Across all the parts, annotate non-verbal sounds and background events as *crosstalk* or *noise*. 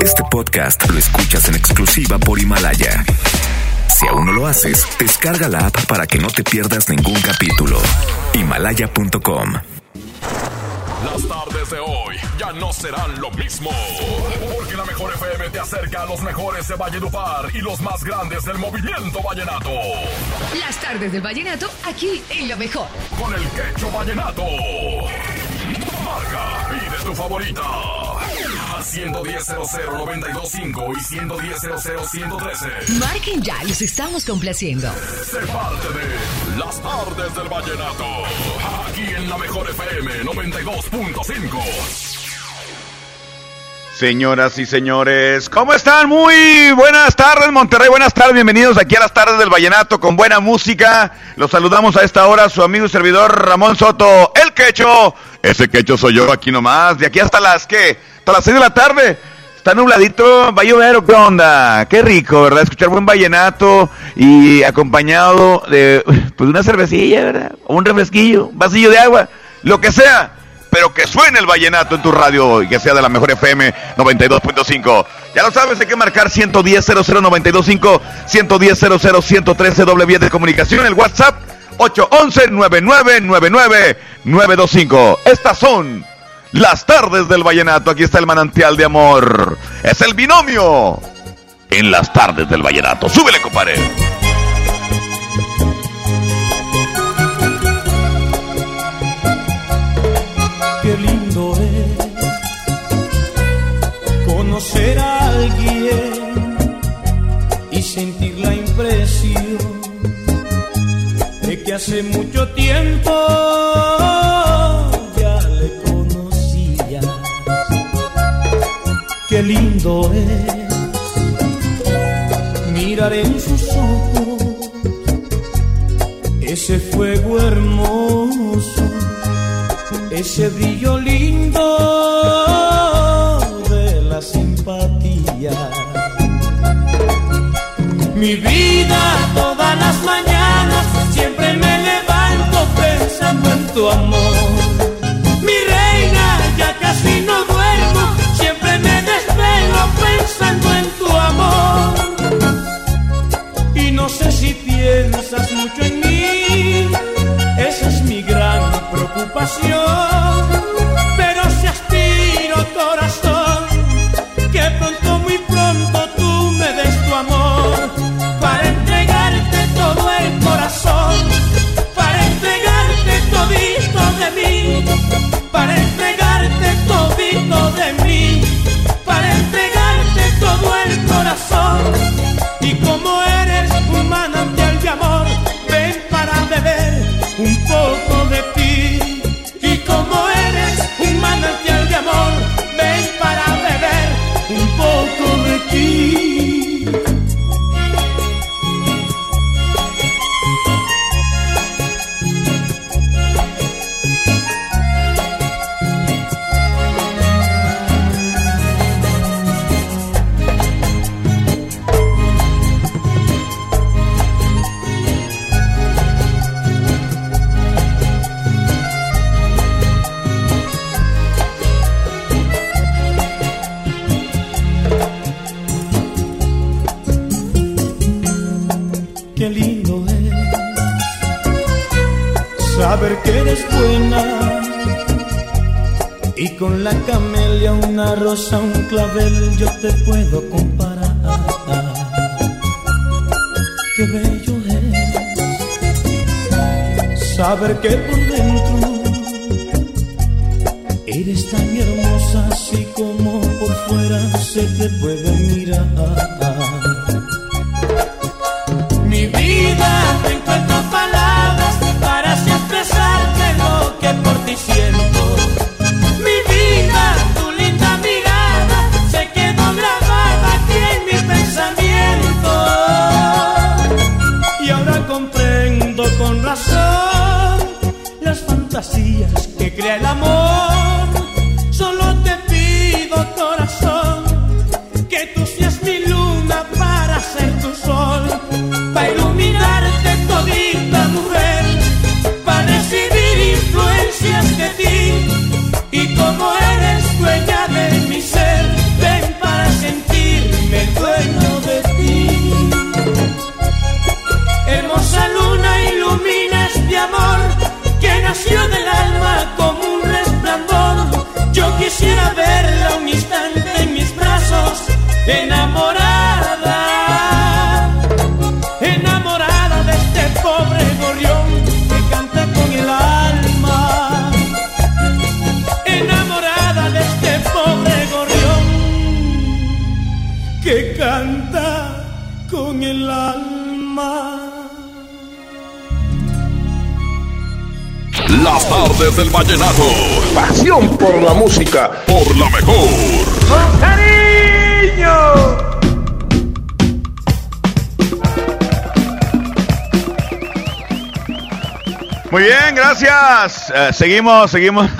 Este podcast lo escuchas en exclusiva por Himalaya. Si aún no lo haces, descarga la app para que no te pierdas ningún capítulo. Himalaya.com. Las tardes de hoy ya no serán lo mismo. Porque la mejor FM te acerca a los mejores de Valledupar y los más grandes del movimiento vallenato. Las tardes del vallenato aquí en lo mejor. Con el quecho vallenato. Marca, pide tu favorita. Al 110.00925 y 110.00113. Marquen ya, los estamos complaciendo. Sé parte de Las tardes del vallenato. Aquí en la mejor FM 92.5. Señoras y señores, ¿cómo están? Muy buenas tardes, Monterrey. Buenas tardes, bienvenidos aquí a las tardes del Vallenato con buena música. Los saludamos a esta hora, su amigo y servidor Ramón Soto, el quecho. Ese quecho soy yo aquí nomás, de aquí hasta las que, hasta las seis de la tarde. Está nubladito, va a llover qué onda. Qué rico, ¿verdad? Escuchar buen vallenato y acompañado de pues una cervecilla, ¿verdad? O un refresquillo, un vasillo de agua, lo que sea pero que suene el vallenato en tu radio y que sea de la mejor FM 92.5. Ya lo sabes, hay que marcar 110 00925 110 113 doble vía de comunicación, el WhatsApp 811 9999 925. Estas son las tardes del vallenato. Aquí está el manantial de amor. Es el binomio en las tardes del vallenato. Súbele, compadre. qué lindo es conocer a hace mucho tiempo ya le conocía. Qué lindo es mirar en sus ojos ese fuego hermoso ese brillo lindo de la simpatía. Mi vida siempre me levanto pensando en tu amor. Con la camelia una rosa, un clavel yo te puedo comparar. Qué bello es saber que por dentro eres tan hermosa así como por fuera se te puede mirar. Tardes del vallenato. Pasión por la música. Por la mejor. Muy bien, gracias. Eh, seguimos, seguimos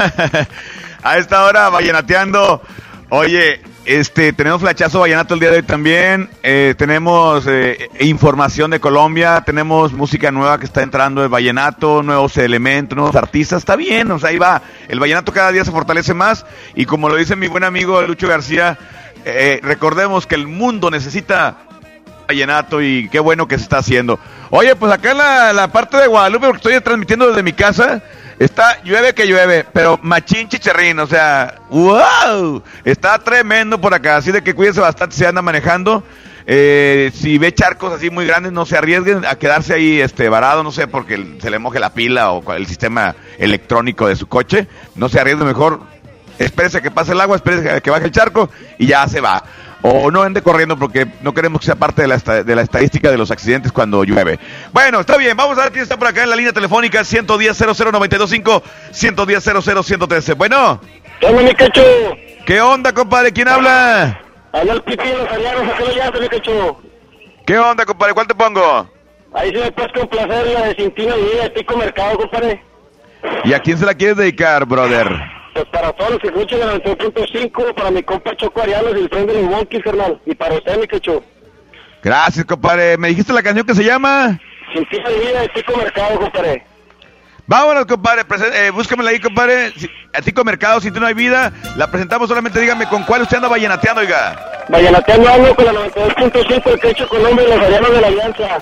*laughs* a esta hora vallenateando. Oye, este, tenemos flachazo vallenato el día de hoy también. Eh, tenemos eh, información de Colombia, tenemos música nueva que está entrando de vallenato, nuevos elementos, nuevos artistas. Está bien, o sea, ahí va. El vallenato cada día se fortalece más y como lo dice mi buen amigo Lucho García, eh, recordemos que el mundo necesita vallenato y qué bueno que se está haciendo. Oye, pues acá la, la parte de Guadalupe, porque estoy transmitiendo desde mi casa, está llueve que llueve, pero machín chicharrín, o sea, wow, está tremendo por acá, así de que cuídense bastante si anda manejando. Eh, si ve charcos así muy grandes, no se arriesguen a quedarse ahí este varado, no sé, porque se le moje la pila o el sistema electrónico de su coche. No se arriesguen mejor, espérese que pase el agua, espérese que baje el charco y ya se va o no ande corriendo porque no queremos que sea parte de la, de la estadística de los accidentes cuando llueve. Bueno, está bien, vamos a ver quién está por acá en la línea telefónica 110 00925 110 113 Bueno. Toma mi cacho. ¿Qué onda, compadre? ¿Quién habla? Habla el pipi los aliados, ¿a qué lo mi cacho? ¿Qué onda, compadre? ¿Cuál te pongo? Ahí se me puedes complacer la de Cintino y de Pico Mercado, compadre. ¿Y a quién se la quieres dedicar, brother? Pues para todos los que escuchan el 93.5, para mi compa Choco Arianos y el tren de los Monkeys. Y para usted, mi cacho. Gracias, compadre. ¿Me dijiste la canción que se llama? Sin ti de vida de Tico Mercado, compadre. Vámonos, compadre. Eh, búscamela ahí, compadre. Si- A Tico Mercado, si tú no hay vida, la presentamos solamente. Dígame con cuál usted anda vallenateando, oiga. Vallenateando algo con la 92.5, el cacho Colombia y los Arianos de la Alianza.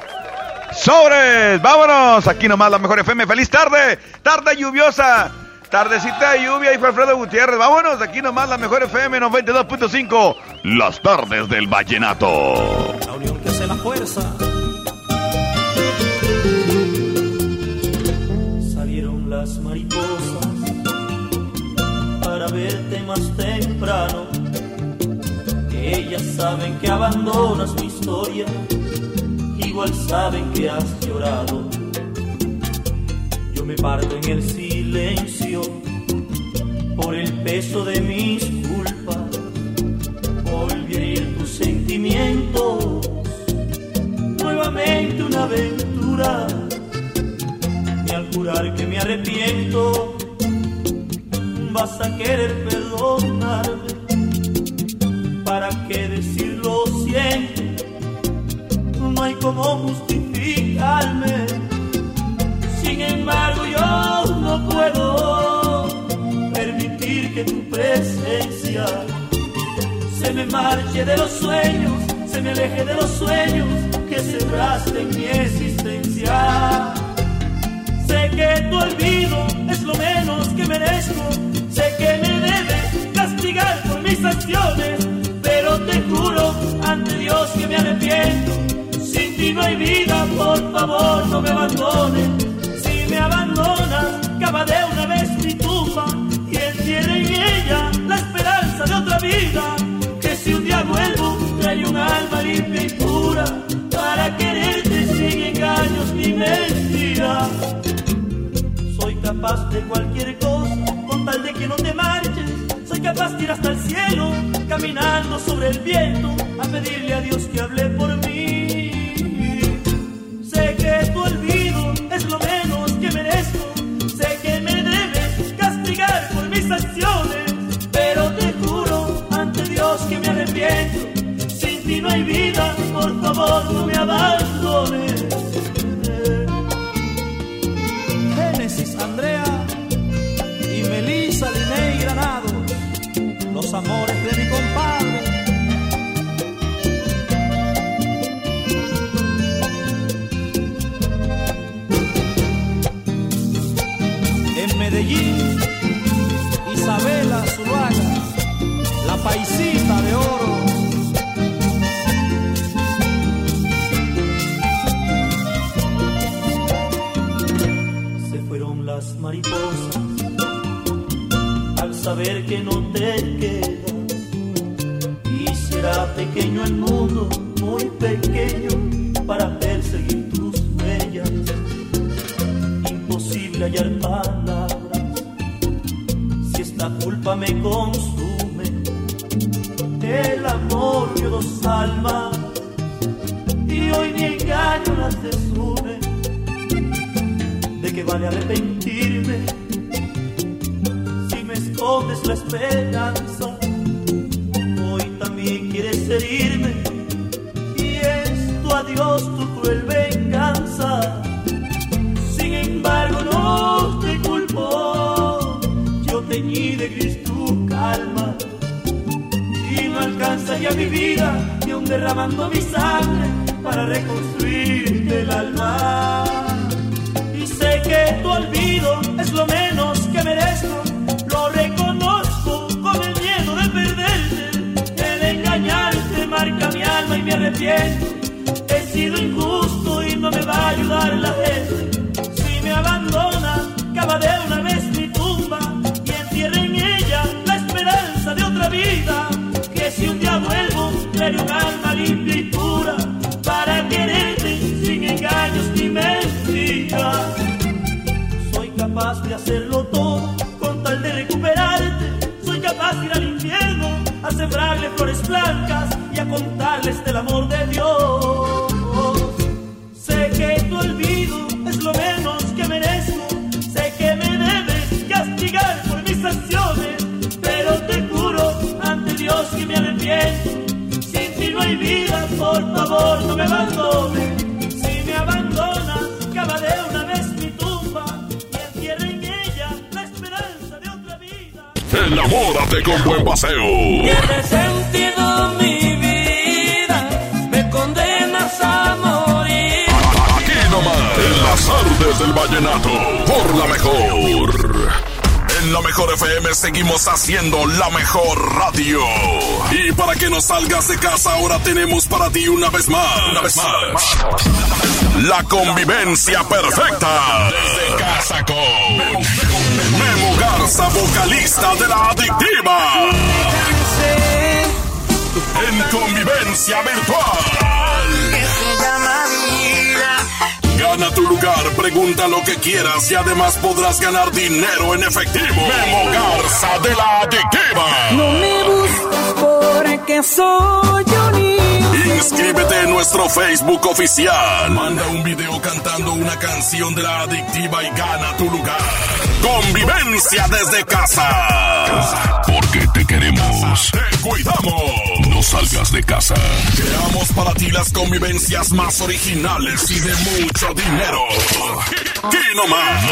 ¡Sobres! ¡Vámonos! Aquí nomás la mejor FM. ¡Feliz tarde! ¡Tarde lluviosa! Tardecita de lluvia y fue Alfredo Gutiérrez. Vámonos, aquí nomás la mejor FM 92.5. Las tardes del vallenato. La unión que hace la fuerza. Salieron las mariposas para verte más temprano. Ellas saben que abandonas mi historia, igual saben que has llorado. Me parto en el silencio por el peso de mis culpas volví a herir tus sentimientos. Nuevamente una aventura. Y al jurar que me arrepiento, vas a querer perdonarme. ¿Para qué decir lo siento? No hay como justificarme. Sin embargo, yo no puedo permitir que tu presencia se me marche de los sueños, se me aleje de los sueños que sembraste en mi existencia. Sé que tu olvido es lo menos que merezco, sé que me debes castigar por mis acciones, pero te juro ante Dios que me arrepiento. Sin ti no hay vida, por favor no me abandones. Cava de una vez mi tumba y enciende en ella la esperanza de otra vida. Que si un día vuelvo, trae un alma limpia y pura para quererte sin engaños ni mentiras. Soy capaz de cualquier cosa con tal de que no te marches. Soy capaz de ir hasta el cielo, caminando sobre el viento, a pedirle a Dios que hable por mí. No hay vida, por favor no me abandones. Génesis, Andrea y Melissa Liney Granado. Los amores de mi compadre. En Medellín, Isabela Zuluaga, la paisita de oro. mariposas al saber que no te quedas. Y será pequeño el mundo, muy pequeño para perseguir tus huellas. Imposible hallar palabras si esta culpa me consume. El amor de dos almas y hoy ni engaño las deseas. ¿De qué vale arrepentirme si me escondes la esperanza? Hoy también quieres herirme y es tu adiós tu cruel venganza. Sin embargo no te culpo, yo teñí de gris tu calma y no alcanza ya mi vida ni aun derramando mi sangre para reconstruirte el alma. Tu olvido es lo menos que merezco, lo reconozco con el miedo de perderte. El engañarte marca mi alma y me arrepiento. He sido injusto y no me va a ayudar la gente. Si me abandona, cava de una vez mi tumba y entierre en ella la esperanza de otra vida. Que si un día vuelvo, seré un alma limpia y pura para quererte sin engaños ni mentiras. De hacerlo todo con tal de recuperarte. Soy capaz de ir al infierno a sembrarle flores blancas y a contarles del amor de Enamórate con buen paseo. Tiene sentido mi vida, me condenas a morir. Aquí nomás, en las artes del vallenato, por la mejor. En la mejor FM seguimos haciendo la mejor radio. Y para que no salgas de casa, ahora tenemos para ti una vez más. Una vez más. La convivencia perfecta. Desde casa con Garza, vocalista de la adictiva. En convivencia virtual. Gana tu lugar, pregunta lo que quieras y además podrás ganar dinero en efectivo. Memo Garza de la Adictiva. No me busques porque soy un. Inscríbete en nuestro Facebook oficial. Manda un video cantando una canción de la Adictiva y gana tu lugar. Convivencia desde casa. Porque te queremos. Te cuidamos. No salgas de casa. Creamos para ti las convivencias más originales y de mucho dinero. Aquí nomás.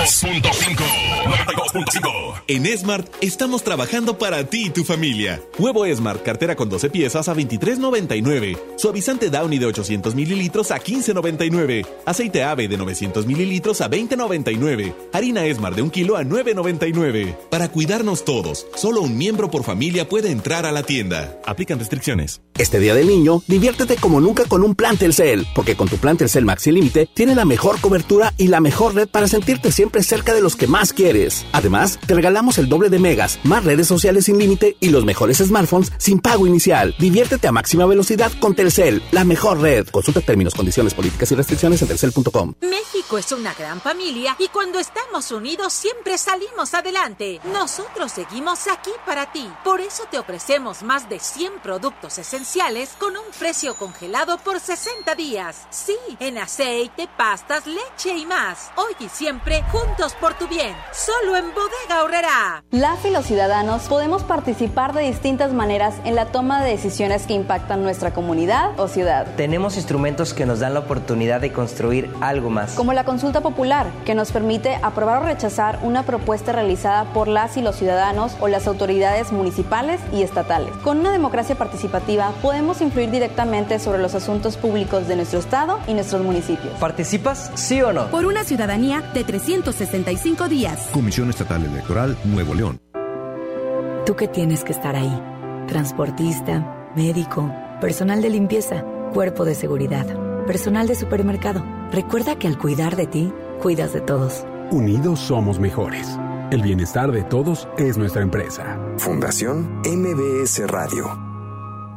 92.5. 92.5. En Smart estamos trabajando para ti y tu familia. Huevo Smart, cartera con 12 piezas a 23.99. Suavizante Downy de 800 mililitros a 15.99. Aceite ave de 900 mililitros a 20.99. Harina Smart de un kilo a 9.99. Para cuidarnos todos, solo un miembro por familia puede entrar a la tienda. Aplican restricciones. Este día del niño, diviértete como nunca con un plan Telcel, porque con tu plan Telcel Maxi Límite tiene la mejor cobertura y la mejor red para sentirte siempre cerca de los que más quieres. Además, te regalamos el doble de megas, más redes sociales sin límite y los mejores smartphones sin pago inicial. Diviértete a máxima velocidad con Telcel, la mejor red. Consulta términos, condiciones, políticas y restricciones en telcel.com. México es una gran familia y cuando estamos unidos siempre salimos adelante. Nosotros seguimos aquí para ti. Por eso te ofrecemos más de 100 productos esenciales con un precio congelado por 60 días. Sí, en aceite, pastas, leche y más. Hoy y siempre, juntos por tu bien. Solo en Bodega Horrera. Las y los ciudadanos podemos participar de distintas maneras en la toma de decisiones que impactan nuestra comunidad o ciudad. Tenemos instrumentos que nos dan la oportunidad de construir algo más. Como la consulta popular, que nos permite aprobar o rechazar una propuesta realizada por las y los ciudadanos o las autoridades municipales y estatales. Con una democracia participativa podemos influir directamente sobre los asuntos públicos de nuestro estado y nuestros municipios. ¿Participas, sí o no? Por una ciudadanía de 365 días. Comisión Estatal Electoral Nuevo León. Tú que tienes que estar ahí. Transportista, médico, personal de limpieza, cuerpo de seguridad, personal de supermercado. Recuerda que al cuidar de ti, cuidas de todos. Unidos somos mejores. El bienestar de todos es nuestra empresa. Fundación MBS Radio.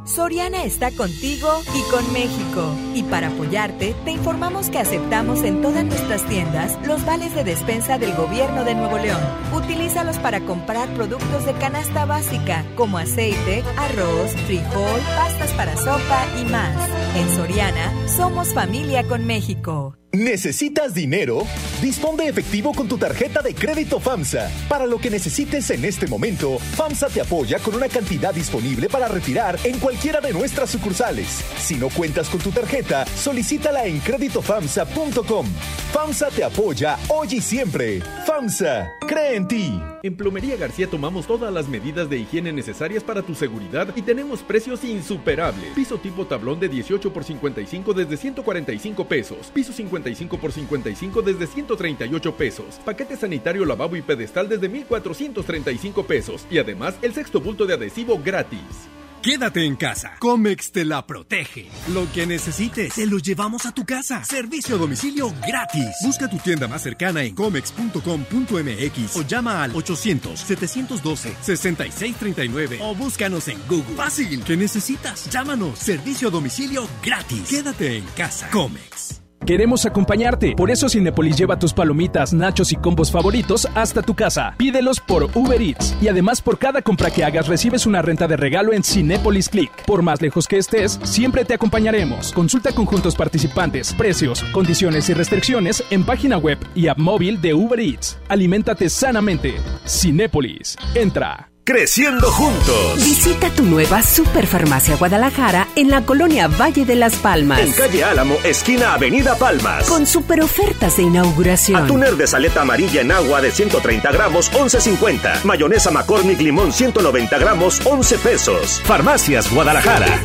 Soriana está contigo y con México. Y para apoyarte, te informamos que aceptamos en todas nuestras tiendas los vales de despensa del gobierno de Nuevo León. Utilízalos para comprar productos de canasta básica, como aceite, arroz, frijol, pastas para sopa y más. En Soriana, somos familia con México. ¿Necesitas dinero? Dispón de efectivo con tu tarjeta de crédito FAMSA. Para lo que necesites en este momento, FAMSA te apoya con una cantidad disponible para retirar en cualquiera de nuestras sucursales. Si no cuentas con tu tarjeta, solicítala en créditofamsa.com. FAMSA te apoya hoy y siempre. FAMSA, cree en ti. En Plomería García tomamos todas las medidas de higiene necesarias para tu seguridad y tenemos precios insuperables. Piso tipo tablón de 18 por 55 desde 145 pesos. Piso 55 por 55 desde 138 pesos. Paquete sanitario lavabo y pedestal desde 1435 pesos. Y además el sexto bulto de adhesivo gratis. Quédate en casa. Comex te la protege. Lo que necesites, te lo llevamos a tu casa. Servicio a domicilio gratis. Busca tu tienda más cercana en comex.com.mx o llama al 800-712-6639 o búscanos en Google. Fácil. ¿Qué necesitas? Llámanos. Servicio a domicilio gratis. Quédate en casa. Comex. Queremos acompañarte, por eso Cinepolis lleva tus palomitas, nachos y combos favoritos hasta tu casa. Pídelos por Uber Eats y además por cada compra que hagas recibes una renta de regalo en Cinepolis Click. Por más lejos que estés, siempre te acompañaremos. Consulta conjuntos participantes, precios, condiciones y restricciones en página web y app móvil de Uber Eats. Aliméntate sanamente. Cinépolis. Entra. Creciendo juntos. Visita tu nueva Superfarmacia Guadalajara en la colonia Valle de las Palmas. En calle Álamo, esquina Avenida Palmas. Con super ofertas de inauguración. Atuner de saleta amarilla en agua de 130 gramos, 11.50. Mayonesa McCormick limón 190 gramos, 11 pesos. Farmacias Guadalajara.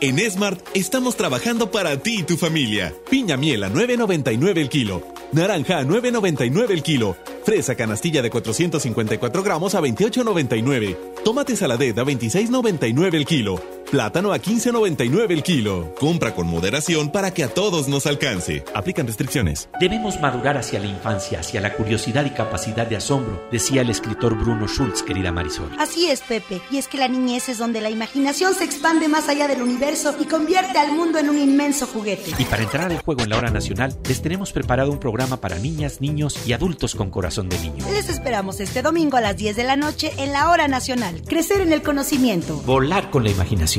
En Smart estamos trabajando para ti y tu familia. Piña miel a 9.99 el kilo. Naranja a 9.99 el kilo. Fresa canastilla de 454 gramos a 28.99. Tomate saladet a 26.99 el kilo. Plátano a 15.99 el kilo. Compra con moderación para que a todos nos alcance. Aplican restricciones. Debemos madurar hacia la infancia, hacia la curiosidad y capacidad de asombro, decía el escritor Bruno Schulz, querida Marisol. Así es, Pepe. Y es que la niñez es donde la imaginación se expande más allá del universo y convierte al mundo en un inmenso juguete. Y para entrar al juego en la hora nacional, les tenemos preparado un programa para niñas, niños y adultos con corazón de niño. Les esperamos este domingo a las 10 de la noche en la hora nacional. Crecer en el conocimiento. Volar con la imaginación.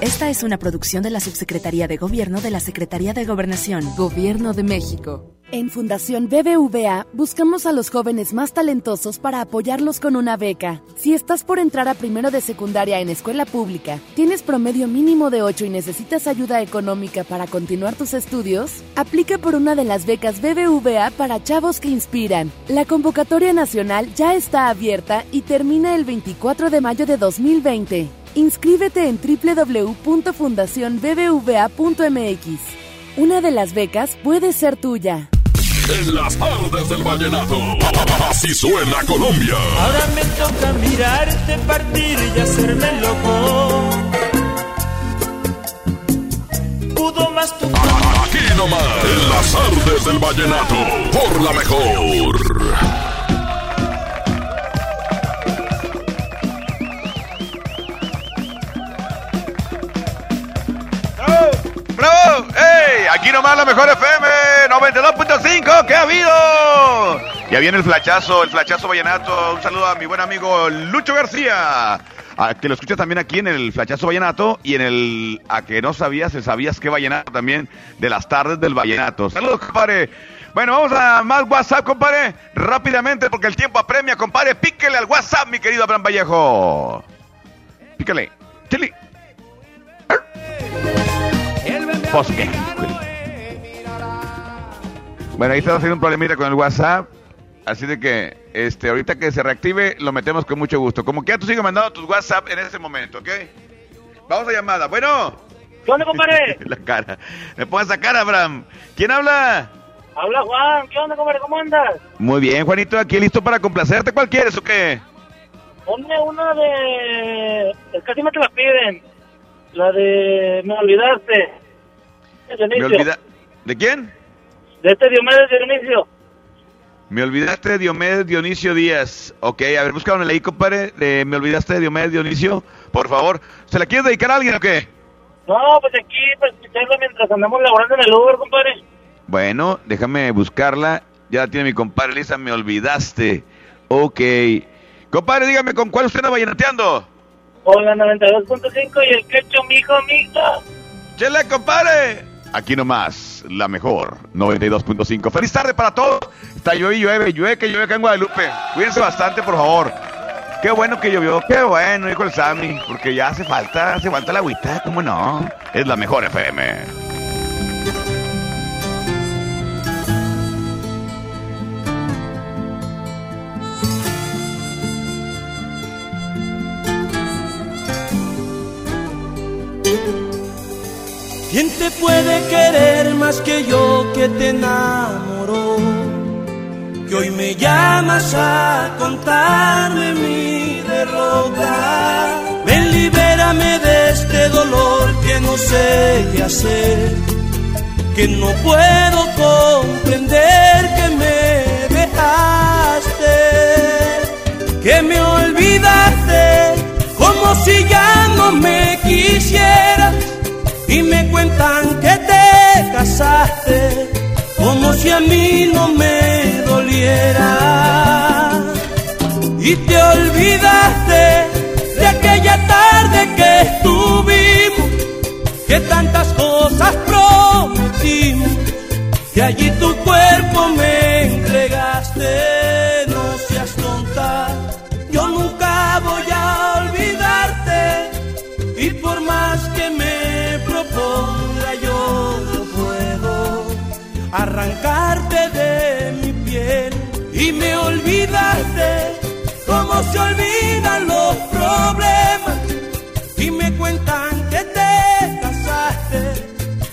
Esta es una producción de la Subsecretaría de Gobierno de la Secretaría de Gobernación, Gobierno de México. En Fundación BBVA buscamos a los jóvenes más talentosos para apoyarlos con una beca. Si estás por entrar a primero de secundaria en escuela pública, tienes promedio mínimo de 8 y necesitas ayuda económica para continuar tus estudios, aplica por una de las becas BBVA para chavos que inspiran. La convocatoria nacional ya está abierta y termina el 24 de mayo de 2020. Inscríbete en www.fundacionbbva.mx. Una de las becas puede ser tuya. En las tardes del vallenato, así suena Colombia. Ahora me toca mirarte partir y hacerme loco. Pudo más tu Aquí nomás, en las tardes del vallenato, por la mejor. Aquí nomás la mejor FM 92.5. ¿Qué ha habido? Ya viene el flachazo, el flachazo vallenato. Un saludo a mi buen amigo Lucho García. A que lo escuchas también aquí en el flachazo vallenato y en el a que no sabías, el sabías que vallenato también de las tardes del vallenato. Saludos, compadre. Bueno, vamos a más WhatsApp, compadre. Rápidamente, porque el tiempo apremia, compadre. Píquele al WhatsApp, mi querido Abraham Vallejo. Píquele. Chile. Pues, ¿qué? Bueno, ahí está haciendo un problemita con el WhatsApp. Así de que, este, ahorita que se reactive, lo metemos con mucho gusto. Como que ya tú sigues mandando tus WhatsApp en ese momento, ¿ok? Vamos a llamada. Bueno. ¿Qué onda, compadre? *laughs* La cara. Me pongas esa cara, Abraham. ¿Quién habla? Habla Juan. ¿Qué onda, compadre? ¿Cómo andas? Muy bien, Juanito, aquí listo para complacerte. ¿Cuál quieres o qué? Ponme una de... Es casi me te la piden. La de... Me olvidaste. Me olvida... ¿De quién? De este Diomedes Dionisio. Me olvidaste de Diomedes Dionisio Díaz. Ok, a ver, búscame ahí, compadre. De Me olvidaste de Diomedes Dionisio. Por favor. ¿Se la quieres dedicar a alguien o qué? No, pues aquí, pues escucharla mientras andamos laborando en el Uber, compadre. Bueno, déjame buscarla. Ya la tiene mi compadre Lisa, me olvidaste. Ok. Compadre, dígame, ¿con cuál usted anda vallenateando? Con la 92.5 y el quecho, mijo, mijo. ¡Chele, compadre! Aquí nomás, la mejor, 92.5. ¡Feliz tarde para todos! Está llueve y llueve, llueve que llueve acá en Guadalupe. Cuídense bastante, por favor. Qué bueno que llovió, qué bueno, dijo el Sammy, porque ya hace falta, hace falta la agüita, ¿cómo no? Es la mejor FM. ¿Quién te puede querer más que yo que te enamoró? Que hoy me llamas a contarme mi derrota. Ven, libérame de este dolor que no sé qué hacer. Que no puedo comprender que me dejaste. Que me olvidaste como si ya no me quisieras y me cuentan que te casaste como si a mí no me doliera. Y te olvidaste de aquella tarde que estuvimos que tantas cosas prometimos que allí tu cuerpo me entregaste y me olvidaste. Como se olvidan los problemas y me cuentan que te casaste.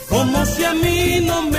Como si a mí no me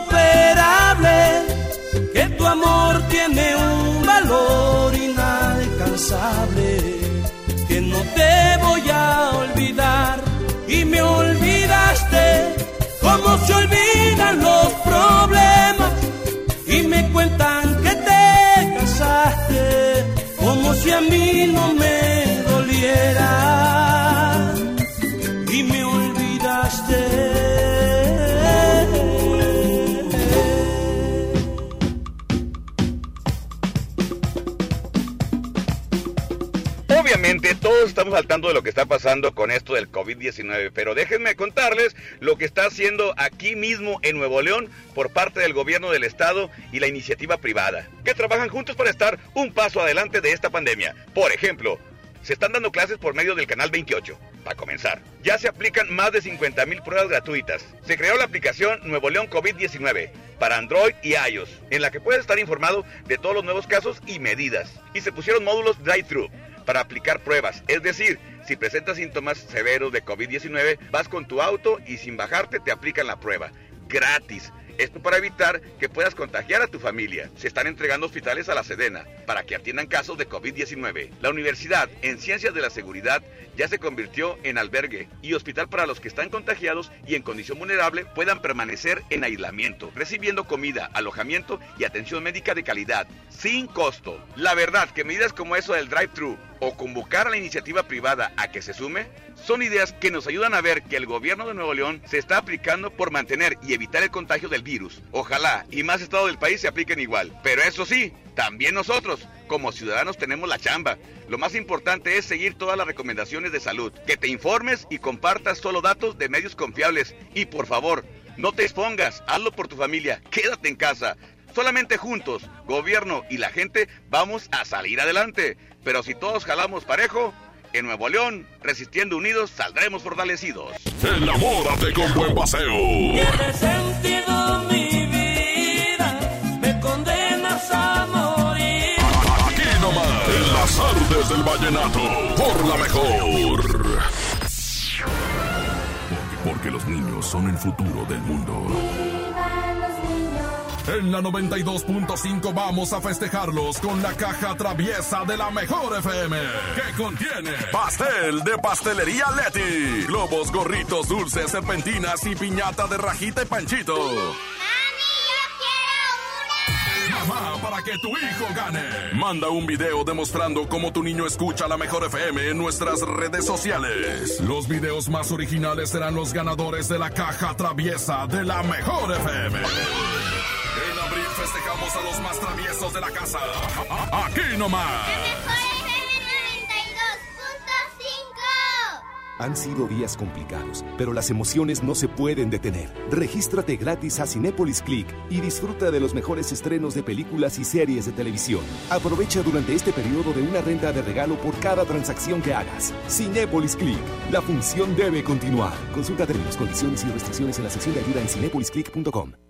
insuperable, que tu amor tiene un valor inalcanzable, que no te voy a olvidar y me olvidaste como se olvidan los problemas y me cuentan que te casaste como si a mí no me estamos al de lo que está pasando con esto del COVID-19, pero déjenme contarles lo que está haciendo aquí mismo en Nuevo León por parte del gobierno del estado y la iniciativa privada, que trabajan juntos para estar un paso adelante de esta pandemia. Por ejemplo, se están dando clases por medio del canal 28. Para comenzar, ya se aplican más de 50 mil pruebas gratuitas. Se creó la aplicación Nuevo León COVID-19 para Android y iOS, en la que puedes estar informado de todos los nuevos casos y medidas. Y se pusieron módulos drive-thru para aplicar pruebas. Es decir, si presentas síntomas severos de COVID-19, vas con tu auto y sin bajarte te aplican la prueba. Gratis. Esto para evitar que puedas contagiar a tu familia. Se están entregando hospitales a la Sedena para que atiendan casos de COVID-19. La Universidad en Ciencias de la Seguridad ya se convirtió en albergue y hospital para los que están contagiados y en condición vulnerable puedan permanecer en aislamiento, recibiendo comida, alojamiento y atención médica de calidad, sin costo. La verdad que medidas como eso del drive-thru o convocar a la iniciativa privada a que se sume son ideas que nos ayudan a ver que el gobierno de Nuevo León se está aplicando por mantener y evitar el contagio del virus. Ojalá y más estados del país se apliquen igual. Pero eso sí, también nosotros, como ciudadanos, tenemos la chamba. Lo más importante es seguir todas las recomendaciones de salud, que te informes y compartas solo datos de medios confiables. Y por favor, no te expongas, hazlo por tu familia, quédate en casa. Solamente juntos, gobierno y la gente, vamos a salir adelante. Pero si todos jalamos parejo, en Nuevo León, resistiendo unidos, saldremos fortalecidos. Enamórate con buen paseo. Tiene sentido mi vida, me condenas a morir. Aquí nomás, en las artes del vallenato, por la mejor. Porque, porque los niños son el futuro del mundo. En la 92.5 vamos a festejarlos con la caja traviesa de la mejor FM, que contiene pastel de pastelería Leti, globos, gorritos, dulces, serpentinas y piñata de rajita y panchito. Mamá, para que tu hijo gane. Manda un video demostrando cómo tu niño escucha la mejor FM en nuestras redes sociales. Los videos más originales serán los ganadores de la caja traviesa de la mejor FM. Festejamos a los más traviesos de la casa. Aquí nomás. Han sido días complicados, pero las emociones no se pueden detener. Regístrate gratis a Cinépolis Click y disfruta de los mejores estrenos de películas y series de televisión. Aprovecha durante este periodo de una renta de regalo por cada transacción que hagas. Cinépolis Click. La función debe continuar. Consulta términos, condiciones y restricciones en la sección de ayuda en cinepolisclick.com.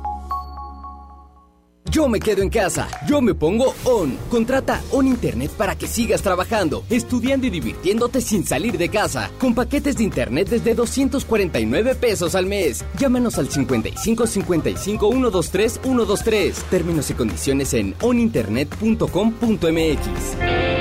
Yo me quedo en casa, yo me pongo ON. Contrata ON Internet para que sigas trabajando, estudiando y divirtiéndote sin salir de casa. Con paquetes de Internet desde 249 pesos al mes. Llámanos al 55 55 123 123. Términos y condiciones en oninternet.com.mx.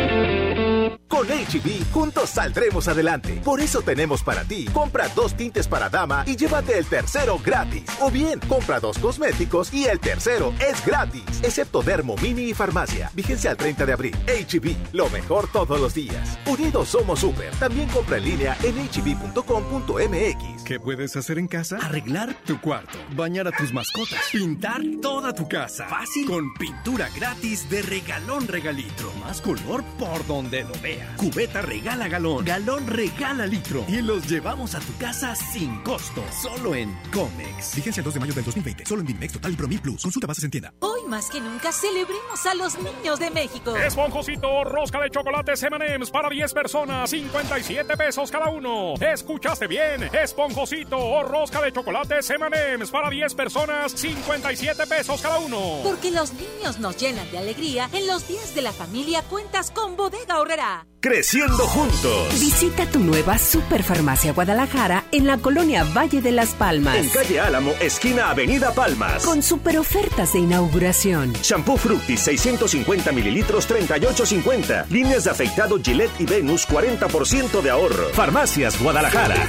Con HB, juntos saldremos adelante. Por eso tenemos para ti. Compra dos tintes para dama y llévate el tercero gratis. O bien, compra dos cosméticos y el tercero es gratis. Excepto Dermo Mini y Farmacia. Vigencia al 30 de abril. HB, lo mejor todos los días. Unidos somos super. También compra en línea en hb.com.mx. ¿Qué puedes hacer en casa? Arreglar tu cuarto, bañar a tus mascotas, pintar toda tu casa. Fácil. Con pintura gratis de regalón regalitro. Más color por donde lo veas. Cubeta regala galón, galón regala litro. Y los llevamos a tu casa sin costo. Solo en Comex. Vigencia el 2 de mayo del 2020. Solo en Dimex Total y Promil Plus. Consulta bases en tienda. Hoy más que nunca celebremos a los niños de México. Esponjosito, rosca de chocolates M&M's para 10 personas, 57 pesos cada uno. ¿Escuchaste bien? Esponjosito o rosca de chocolates M&M's para 10 personas, 57 pesos cada uno. Porque los niños nos llenan de alegría, en los días de la familia cuentas con Bodega Horrera. Creciendo juntos. Visita tu nueva Superfarmacia Guadalajara en la colonia Valle de las Palmas. En calle Álamo, esquina Avenida Palmas. Con super ofertas de inauguración. Shampoo Fructis 650 mililitros 38.50. Líneas de afeitado Gillette y Venus 40% de ahorro. Farmacias Guadalajara.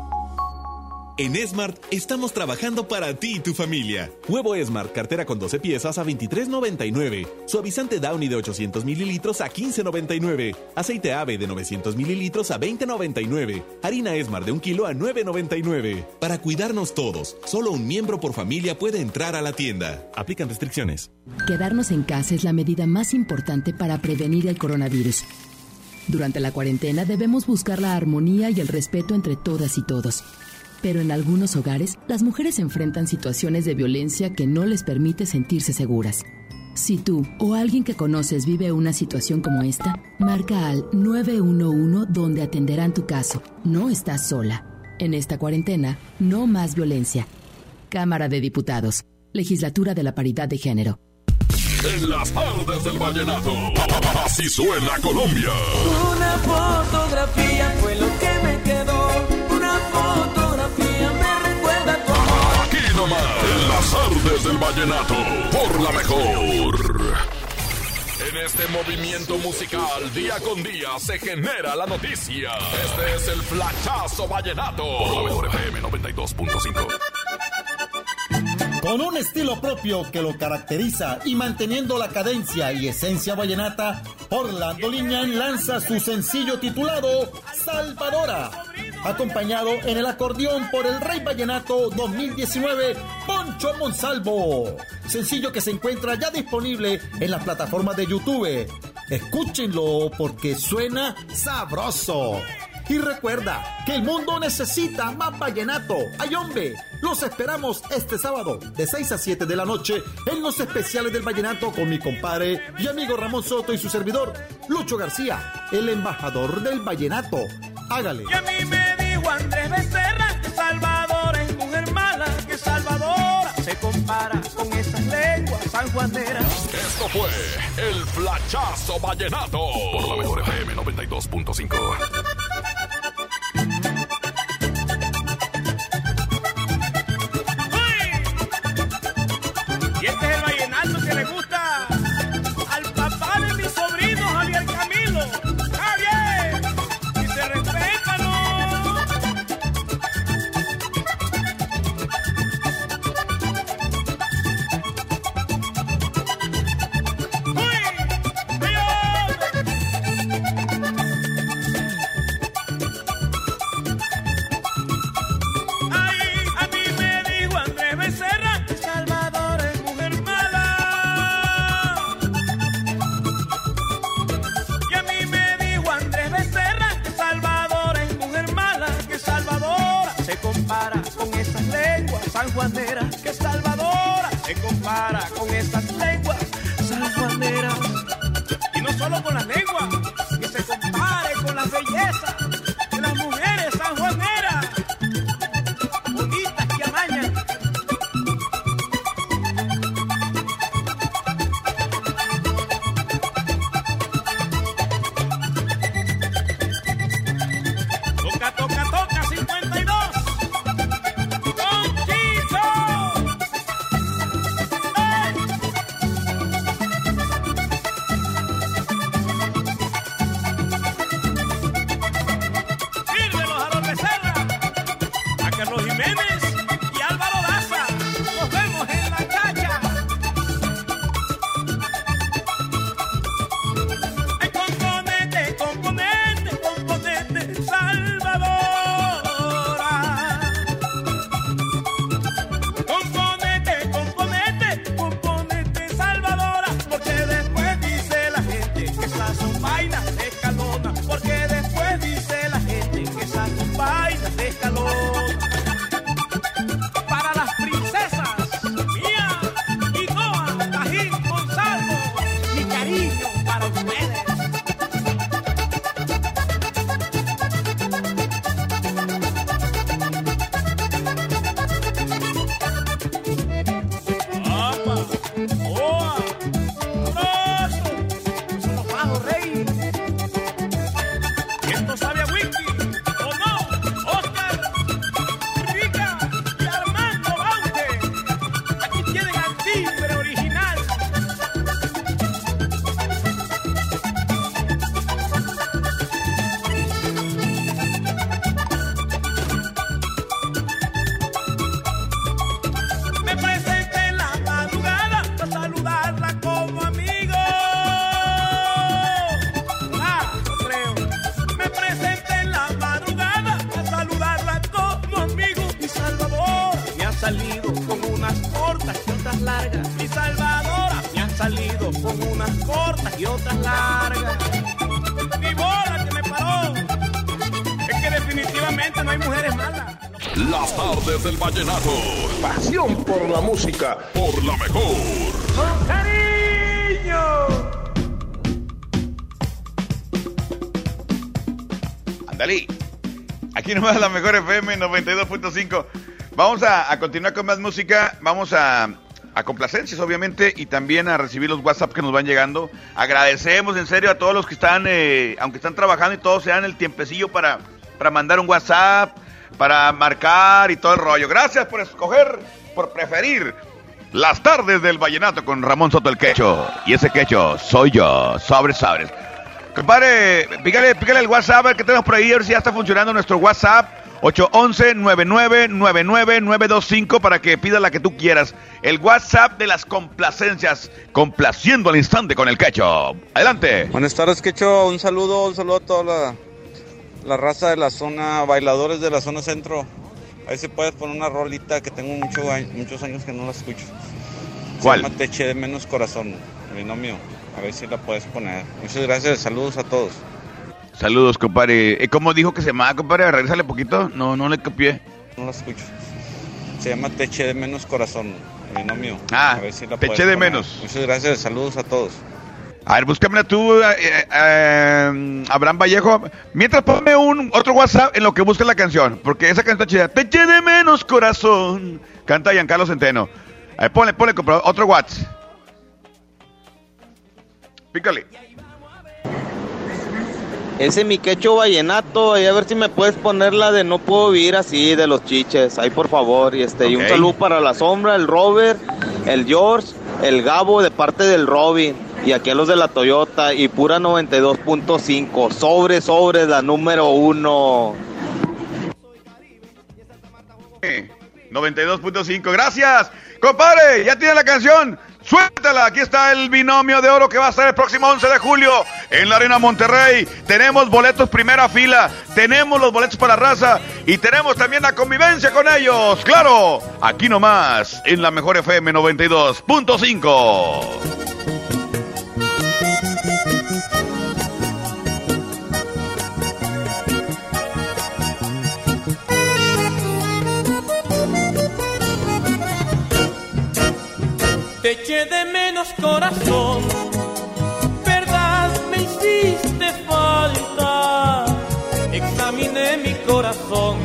En Smart estamos trabajando para ti y tu familia. Huevo Smart, cartera con 12 piezas a 23.99. Suavizante Downy de 800 mililitros a 15.99. Aceite ave de 900 mililitros a 20.99. Harina Smart de un kilo a 9.99. Para cuidarnos todos, solo un miembro por familia puede entrar a la tienda. Aplican restricciones. Quedarnos en casa es la medida más importante para prevenir el coronavirus. Durante la cuarentena debemos buscar la armonía y el respeto entre todas y todos. Pero en algunos hogares, las mujeres enfrentan situaciones de violencia que no les permite sentirse seguras. Si tú o alguien que conoces vive una situación como esta, marca al 911 donde atenderán tu caso. No estás sola. En esta cuarentena, no más violencia. Cámara de Diputados. Legislatura de la Paridad de Género. En las tardes del vallenato. Así suena Colombia. Una fotografía fue lo tardes del vallenato. Por la mejor. En este movimiento musical, día con día, se genera la noticia. Este es el flachazo vallenato. Por la mejor FM 92.5. Con un estilo propio que lo caracteriza y manteniendo la cadencia y esencia vallenata, Orlando Liñán lanza su sencillo titulado Salvadora, acompañado en el acordeón por el Rey Vallenato 2019, Poncho Monsalvo. Sencillo que se encuentra ya disponible en la plataforma de YouTube. Escúchenlo porque suena sabroso. Y recuerda que el mundo necesita más vallenato. ¡Ay, hombre! Los esperamos este sábado de 6 a 7 de la noche en los especiales del vallenato con mi compadre y amigo Ramón Soto y su servidor, Lucho García, el embajador del vallenato. Hágale. Y a mí me dijo Andrés Becerra que Salvadora es mujer mala, que Salvadora se compara con esas lenguas sanjuaneras. Esto fue el flachazo vallenato. Por la mejor FM 92.5. tardes del vallenato. Pasión por la música. Por la mejor. ¡Con cariño! Andalí. Aquí nomás la mejor FM 92.5. Vamos a, a continuar con más música. Vamos a, a complacencias, obviamente, y también a recibir los WhatsApp que nos van llegando. Agradecemos en serio a todos los que están, eh, aunque están trabajando y todos se dan el tiempecillo para, para mandar un WhatsApp, para marcar y todo el rollo. Gracias por escoger, por preferir las tardes del vallenato con Ramón Soto el Quecho. Y ese Quecho soy yo, sobres, sobres. Compadre, pícale, pícale el WhatsApp, a ver qué tenemos por ahí, a ver si ya está funcionando nuestro WhatsApp. 811-999925 para que pidas la que tú quieras. El WhatsApp de las complacencias, complaciendo al instante con el quecho. Adelante. Buenas tardes, Quecho. Un saludo, un saludo a toda la, la raza de la zona, bailadores de la zona centro. Ahí si puedes poner una rolita que tengo mucho, muchos años que no la escucho. Se ¿Cuál? llama Te eché de menos corazón, binomio. A ver si la puedes poner. Muchas gracias, saludos a todos. Saludos, compadre. Eh, ¿Cómo dijo que se llamaba, compadre? Regresale poquito. No, no le copié. No la escucho. Se llama Te eché de menos corazón, binomio. Ah, A ver si la Te eché de poner. menos. Muchas gracias, saludos a todos. A ver, búscamela tú, eh, eh, Abraham Vallejo. Mientras ponme un otro WhatsApp en lo que busques la canción, porque esa canción está chida. Te eché de menos corazón. Canta Giancarlo Centeno. A ver, ponle, ponle, otro WhatsApp. Pícale. Ese mi quecho vallenato, y a ver si me puedes poner la de no puedo vivir así de los chiches, ahí por favor, y este, y un saludo para la sombra, el Robert, el George, el Gabo de parte del Robin, y aquí a los de la Toyota, y pura 92.5, sobre, sobre la número uno. 92.5, gracias. Compadre, ya tiene la canción. Suéltala, aquí está el binomio de oro que va a ser el próximo 11 de julio en la Arena Monterrey. Tenemos boletos primera fila, tenemos los boletos para raza y tenemos también la convivencia con ellos. Claro, aquí nomás en la mejor FM 92.5. Te eché de menos corazón, verdad me hiciste falta. Examiné mi corazón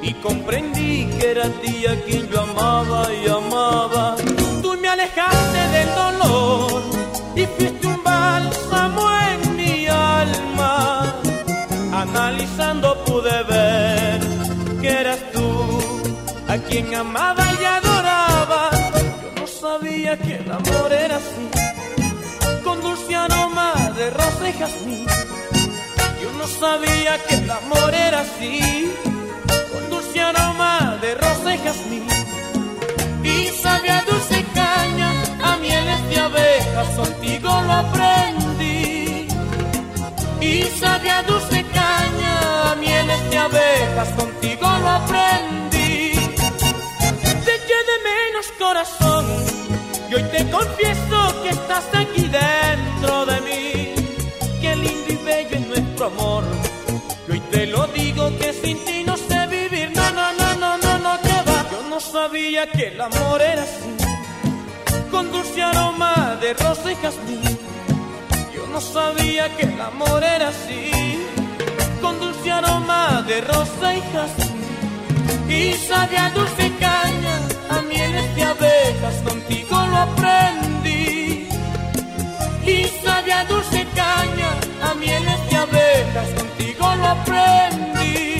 y comprendí que era a ti a quien yo amaba y amaba. Tú me alejaste del dolor y fuiste un bálsamo en mi alma. Analizando pude ver que eras tú a quien amaba y amor era así, con dulce aroma de rosa y jazmín. Yo no sabía que el amor era así, con dulce aroma de rosa y jazmín. Y sabía dulce caña a mieles de abejas, contigo lo aprendí. Y sabía dulce caña a mieles de abejas, contigo lo aprendí. Te de menos corazón y hoy te confieso que estás aquí dentro de mí. Qué lindo y bello es nuestro amor. Y hoy te lo digo que sin ti no sé vivir. No, no, no, no, no, no, que va. Yo no sabía que el amor era así. Con dulce aroma de rosa y jazmín. Yo no sabía que el amor era así. Con dulce aroma de rosa y jazmín. Y sabía dulce caña a mieles de abejas, contigo lo aprendí. Y sabía dulce caña a mieles de abejas, contigo lo aprendí.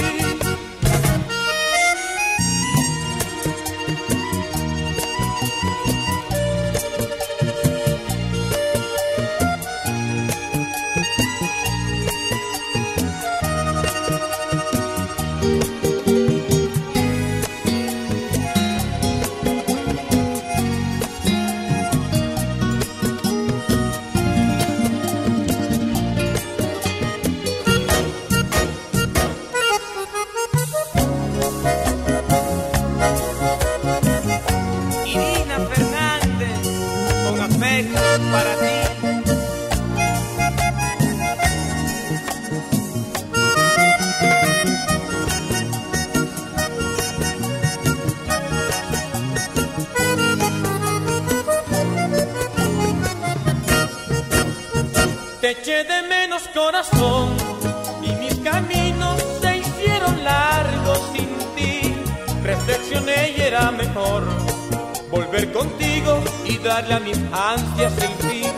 Darle a mis ansias el fin.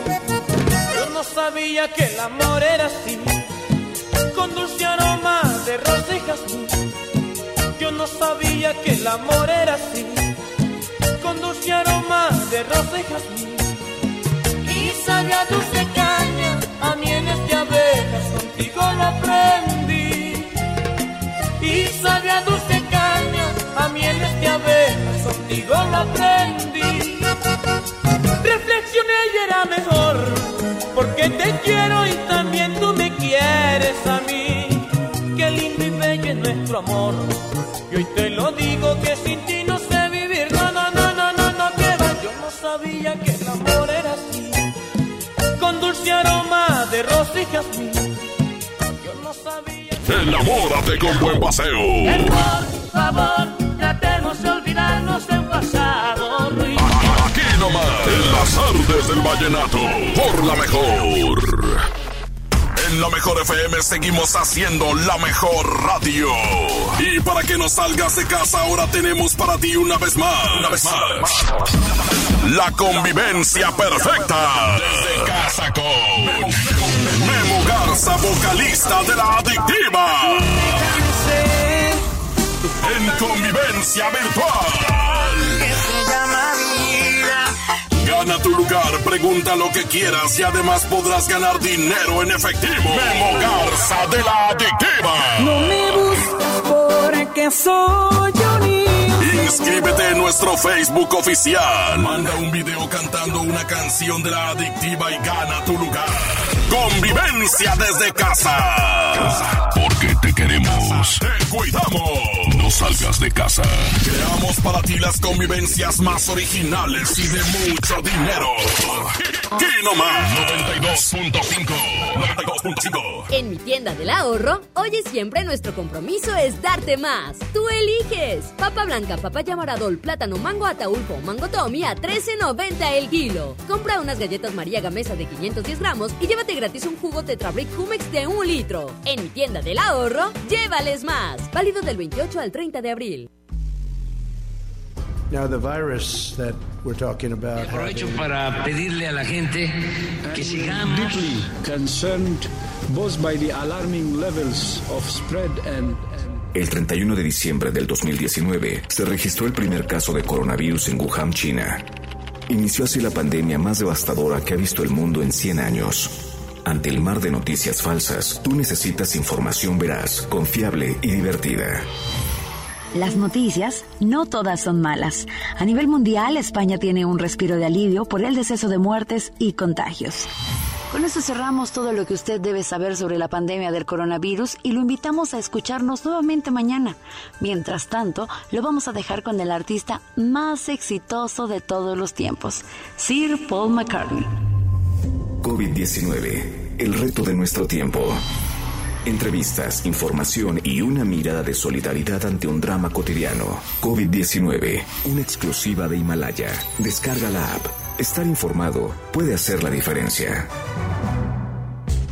Yo no sabía que el amor era así, con dulce aroma de rosa y jazmín. Yo no sabía que el amor era así, con dulce aroma de rosa y jazmín. Y sabía dulce caña a mieles de abejas, contigo lo aprendí. Y sabía dulce caña a mieles de abejas, contigo lo aprendí. Reflexioné y era mejor, porque te quiero y también tú me quieres a mí. Qué lindo y bello es nuestro amor. Y hoy te lo digo que sin ti no sé vivir. No, no, no, no, no, no, que va. Yo no sabía que el amor era así con dulce aroma de rosa y jazmín. Yo no sabía. Enamórate con buen paseo. Por favor, artes del vallenato, por la mejor. En la mejor FM seguimos haciendo la mejor radio. Y para que no salgas de casa, ahora tenemos para ti una vez más. Una vez más. La convivencia perfecta. Desde casa con Memo Garza, vocalista de la adictiva. En convivencia virtual. Gana tu lugar, pregunta lo que quieras y además podrás ganar dinero en efectivo. Memo Garza de la adictiva. No me busques porque soy un Inscríbete en nuestro Facebook oficial. Manda un video cantando una canción de la adictiva y gana tu lugar. Convivencia desde casa. Porque te queremos. Te cuidamos. Salgas de casa. Creamos para ti las convivencias más originales y de mucho dinero. Aquí nomás. 92.5. 92.5. En mi tienda del ahorro, hoy y siempre nuestro compromiso es darte más. Tú eliges. Papa blanca, papaya moradol, plátano, mango ataulfo, mango tommy a 13.90 el kilo. Compra unas galletas María Gamesa de 510 gramos y llévate gratis un jugo Tetra Brick Humex de un litro. En mi tienda del ahorro, llévales más. Válido del 28 al 30 de abril. Aprovecho para pedirle a la gente que sigamos deeply concerned both by the alarming levels of spread and El 31 de diciembre del 2019 se registró el primer caso de coronavirus en Wuhan, China. Inició así la pandemia más devastadora que ha visto el mundo en 100 años. Ante el mar de noticias falsas, tú necesitas información veraz, confiable y divertida. Las noticias no todas son malas. A nivel mundial, España tiene un respiro de alivio por el deceso de muertes y contagios. Con esto cerramos todo lo que usted debe saber sobre la pandemia del coronavirus y lo invitamos a escucharnos nuevamente mañana. Mientras tanto, lo vamos a dejar con el artista más exitoso de todos los tiempos, Sir Paul McCartney. COVID-19, el reto de nuestro tiempo. Entrevistas, información y una mirada de solidaridad ante un drama cotidiano. COVID-19, una exclusiva de Himalaya. Descarga la app. Estar informado puede hacer la diferencia.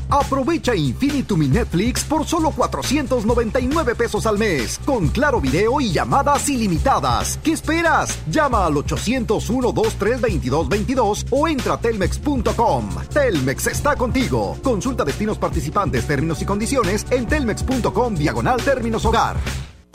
Aprovecha Infinitum y Netflix por solo 499 pesos al mes, con claro video y llamadas ilimitadas. ¿Qué esperas? Llama al 801-232222 o entra a telmex.com. Telmex está contigo. Consulta destinos participantes, términos y condiciones en telmex.com diagonal términos hogar.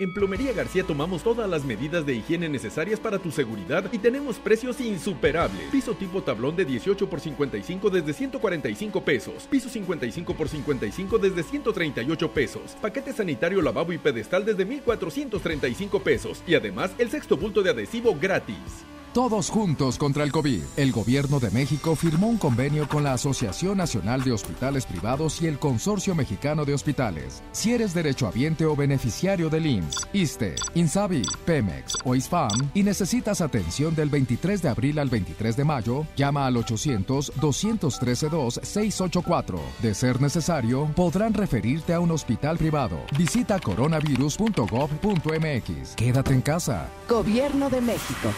En Plomería García tomamos todas las medidas de higiene necesarias para tu seguridad y tenemos precios insuperables. Piso tipo tablón de 18 por 55 desde 145 pesos. Piso 55 por 55 desde 138 pesos. Paquete sanitario lavabo y pedestal desde 1435 pesos. Y además el sexto bulto de adhesivo gratis. Todos juntos contra el COVID. El gobierno de México firmó un convenio con la Asociación Nacional de Hospitales Privados y el Consorcio Mexicano de Hospitales. Si eres derechohabiente o beneficiario del IMSS, ISTE, INSABI, Pemex o ISFAM y necesitas atención del 23 de abril al 23 de mayo, llama al 800-213-2684. De ser necesario, podrán referirte a un hospital privado. Visita coronavirus.gov.mx. Quédate en casa. Gobierno de México.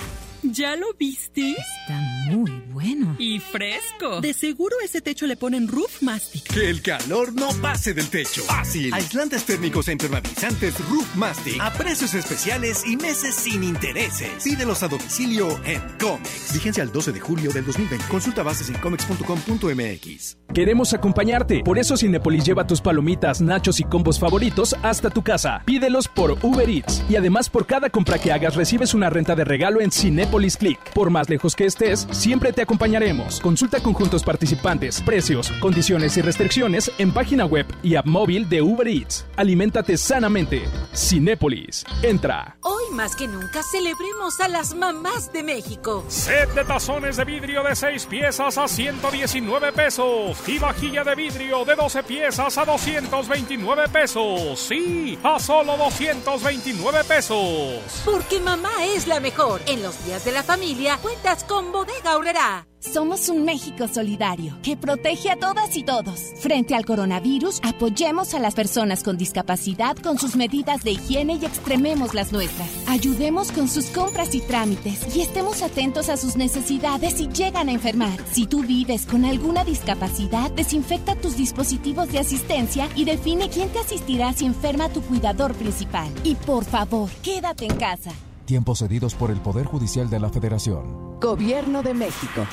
¿Ya lo viste? Está muy bueno. Y fresco. De seguro ese techo le ponen Roof Mastic. Que el calor no pase del techo. Fácil. Aislantes térmicos e impermeabilizantes Roof Mastic a precios especiales y meses sin intereses. Pídelos a domicilio en Comex. Vigencia al 12 de julio del 2020. Consulta bases en comex.com.mx. Queremos acompañarte. Por eso Cinepolis lleva tus palomitas, nachos y combos favoritos hasta tu casa. Pídelos por Uber Eats. Y además por cada compra que hagas recibes una renta de regalo en Cinepolis Click. Por más lejos que estés, siempre te acompañaremos. Consulta conjuntos participantes, precios, condiciones y restricciones en página web y app móvil de Uber Eats. Aliméntate sanamente. Cinépolis. Entra. Hoy más que nunca celebremos a las mamás de México. Set de tazones de vidrio de 6 piezas a 119 pesos y vajilla de vidrio de 12 piezas a 229 pesos. Sí, a solo 229 pesos. Porque mamá es la mejor. En los días de la familia, cuentas con Bodega Aurrera. Somos un México solidario que protege a todas y todos. Frente al coronavirus, apoyemos a las personas con discapacidad con sus medidas de higiene y extrememos las nuestras. Ayudemos con sus compras y trámites y estemos atentos a sus necesidades si llegan a enfermar. Si tú vives con alguna discapacidad, desinfecta tus dispositivos de asistencia y define quién te asistirá si enferma tu cuidador principal. Y por favor, quédate en casa. Tiempos cedidos por el Poder Judicial de la Federación. Gobierno de México.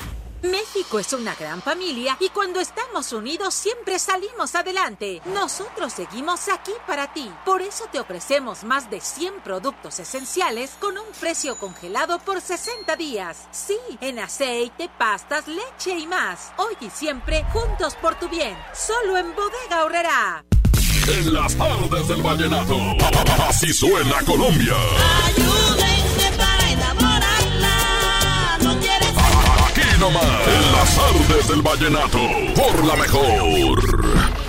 México es una gran familia y cuando estamos unidos siempre salimos adelante. Nosotros seguimos aquí para ti. Por eso te ofrecemos más de 100 productos esenciales con un precio congelado por 60 días. Sí, en aceite, pastas, leche y más. Hoy y siempre juntos por tu bien. Solo en Bodega Horrera. En las tardes del vallenato. Así suena Colombia. Ayúdenme Nomás. En las tardes del vallenato. Por la mejor.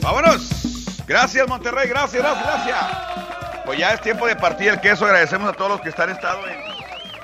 ¡Vámonos! Gracias, Monterrey. Gracias, gracias, gracias. Pues ya es tiempo de partir el queso. Agradecemos a todos los que están estado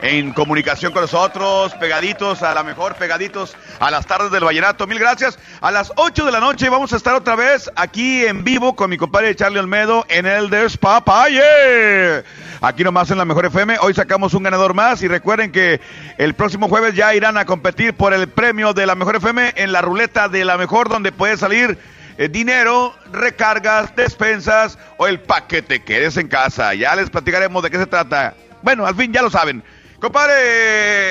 en, comunicación con nosotros, pegaditos a la mejor, pegaditos a las tardes del Vallenato. Mil gracias. A las 8 de la noche vamos a estar otra vez aquí en vivo con mi compadre Charlie Olmedo en el Despapalle. Aquí nomás en la mejor FM. Hoy sacamos un ganador más y recuerden que el próximo jueves ya irán a competir por el premio de la mejor FM en la ruleta de la mejor donde puede salir eh, dinero, recargas, despensas o el paquete quedes en casa. Ya les platicaremos de qué se trata. Bueno, al fin ya lo saben. Compadre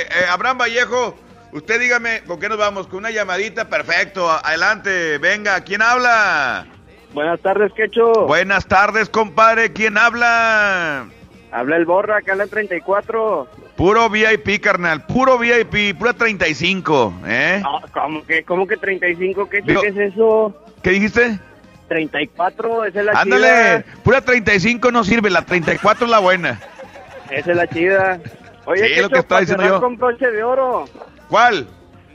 eh, Abraham Vallejo, usted dígame, ¿con qué nos vamos? ¿Con una llamadita? Perfecto, adelante, venga, ¿quién habla? Buenas tardes, Quecho. Buenas tardes, compadre, ¿quién habla? Habla el Borra, acá en la 34. Puro VIP, carnal, puro VIP, pura 35, ¿eh? No, ¿cómo que, cómo que 35? ¿Qué, Digo- ¿Qué es eso? ¿Qué dijiste? 34, esa es la Ándale, chida. pura 35 no sirve, la 34 es la buena. Esa es la chida. Oye, Sí, Quecho, lo que para diciendo yo. con broche de oro. ¿Cuál?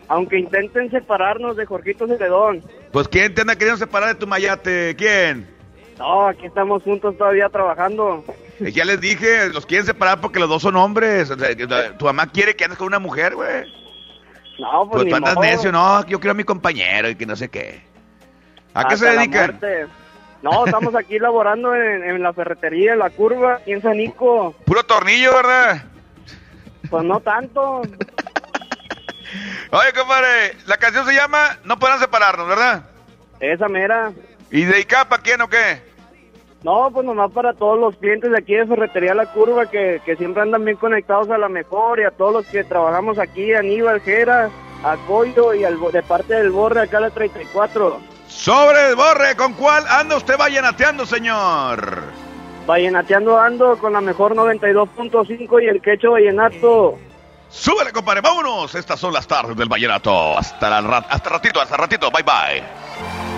Aunque intenten separarnos de Jorgito Celedón. Pues ¿quién te anda queriendo separar de tu mayate? ¿Quién? No, aquí estamos juntos todavía trabajando. Eh, Ya les dije, los quieren separar porque los dos son hombres. O sea, que la- tu mamá quiere que andes con una mujer, güey. No, pues, Pues ni tú andas modo. necio, no, yo quiero a mi compañero y que no sé qué. ¿A qué se dedican? No, estamos aquí laborando en, en la ferretería, en la curva, aquí en San Nico. Puro tornillo, ¿verdad? Pues no tanto. Oye, compadre, la canción se llama No podrán separarnos, ¿verdad? Esa mera. ¿Y dedicada para quién o qué? No, pues nomás para todos los clientes de aquí de Ferretería La Curva que, que siempre andan bien conectados a la mejor y a todos los que trabajamos aquí, Aníbal, Jera, a Coyo y al, de parte del Borre acá a la 34. Sobre borre, ¿con cuál anda usted vallenateando, señor? Vallenateando ando con la mejor 92.5 y el quecho vallenato. Súbele, compadre, vámonos. Estas son las tardes del vallenato. Hasta, la hasta ratito, hasta ratito. Bye, bye.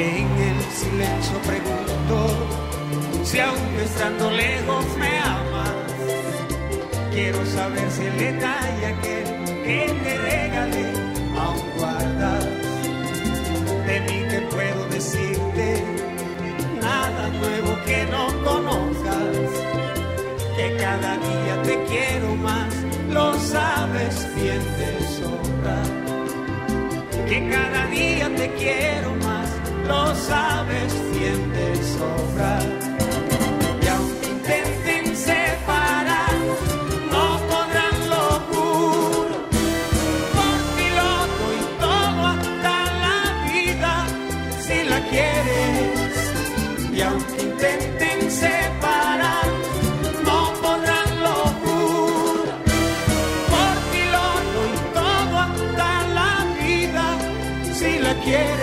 Eso pregunto si aún estando lejos me amas. Quiero saber si el detalle aquel que te regalé aún guardas. De mí te puedo decirte nada nuevo que no conozcas. Que cada día te quiero más, lo sabes bien de sobra. Que cada día te quiero más, lo sabes bien de sobra. Y aunque intenten separar, no podrán lo juro. Por lo doy todo hasta la vida, si la quieres. Y aunque intenten separar, no podrán lo juro. Por lo doy todo hasta la vida, si la quieres.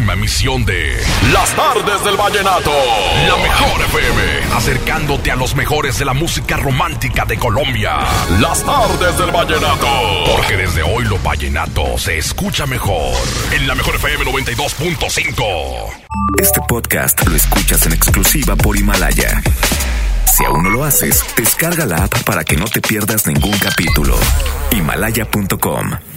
Próxima emisión de Las tardes del vallenato. La mejor FM, acercándote a los mejores de la música romántica de Colombia. Las tardes del vallenato. Porque desde hoy lo vallenato se escucha mejor. En la mejor FM 92.5. Este podcast lo escuchas en exclusiva por Himalaya. Si aún no lo haces, descarga la app para que no te pierdas ningún capítulo. Himalaya.com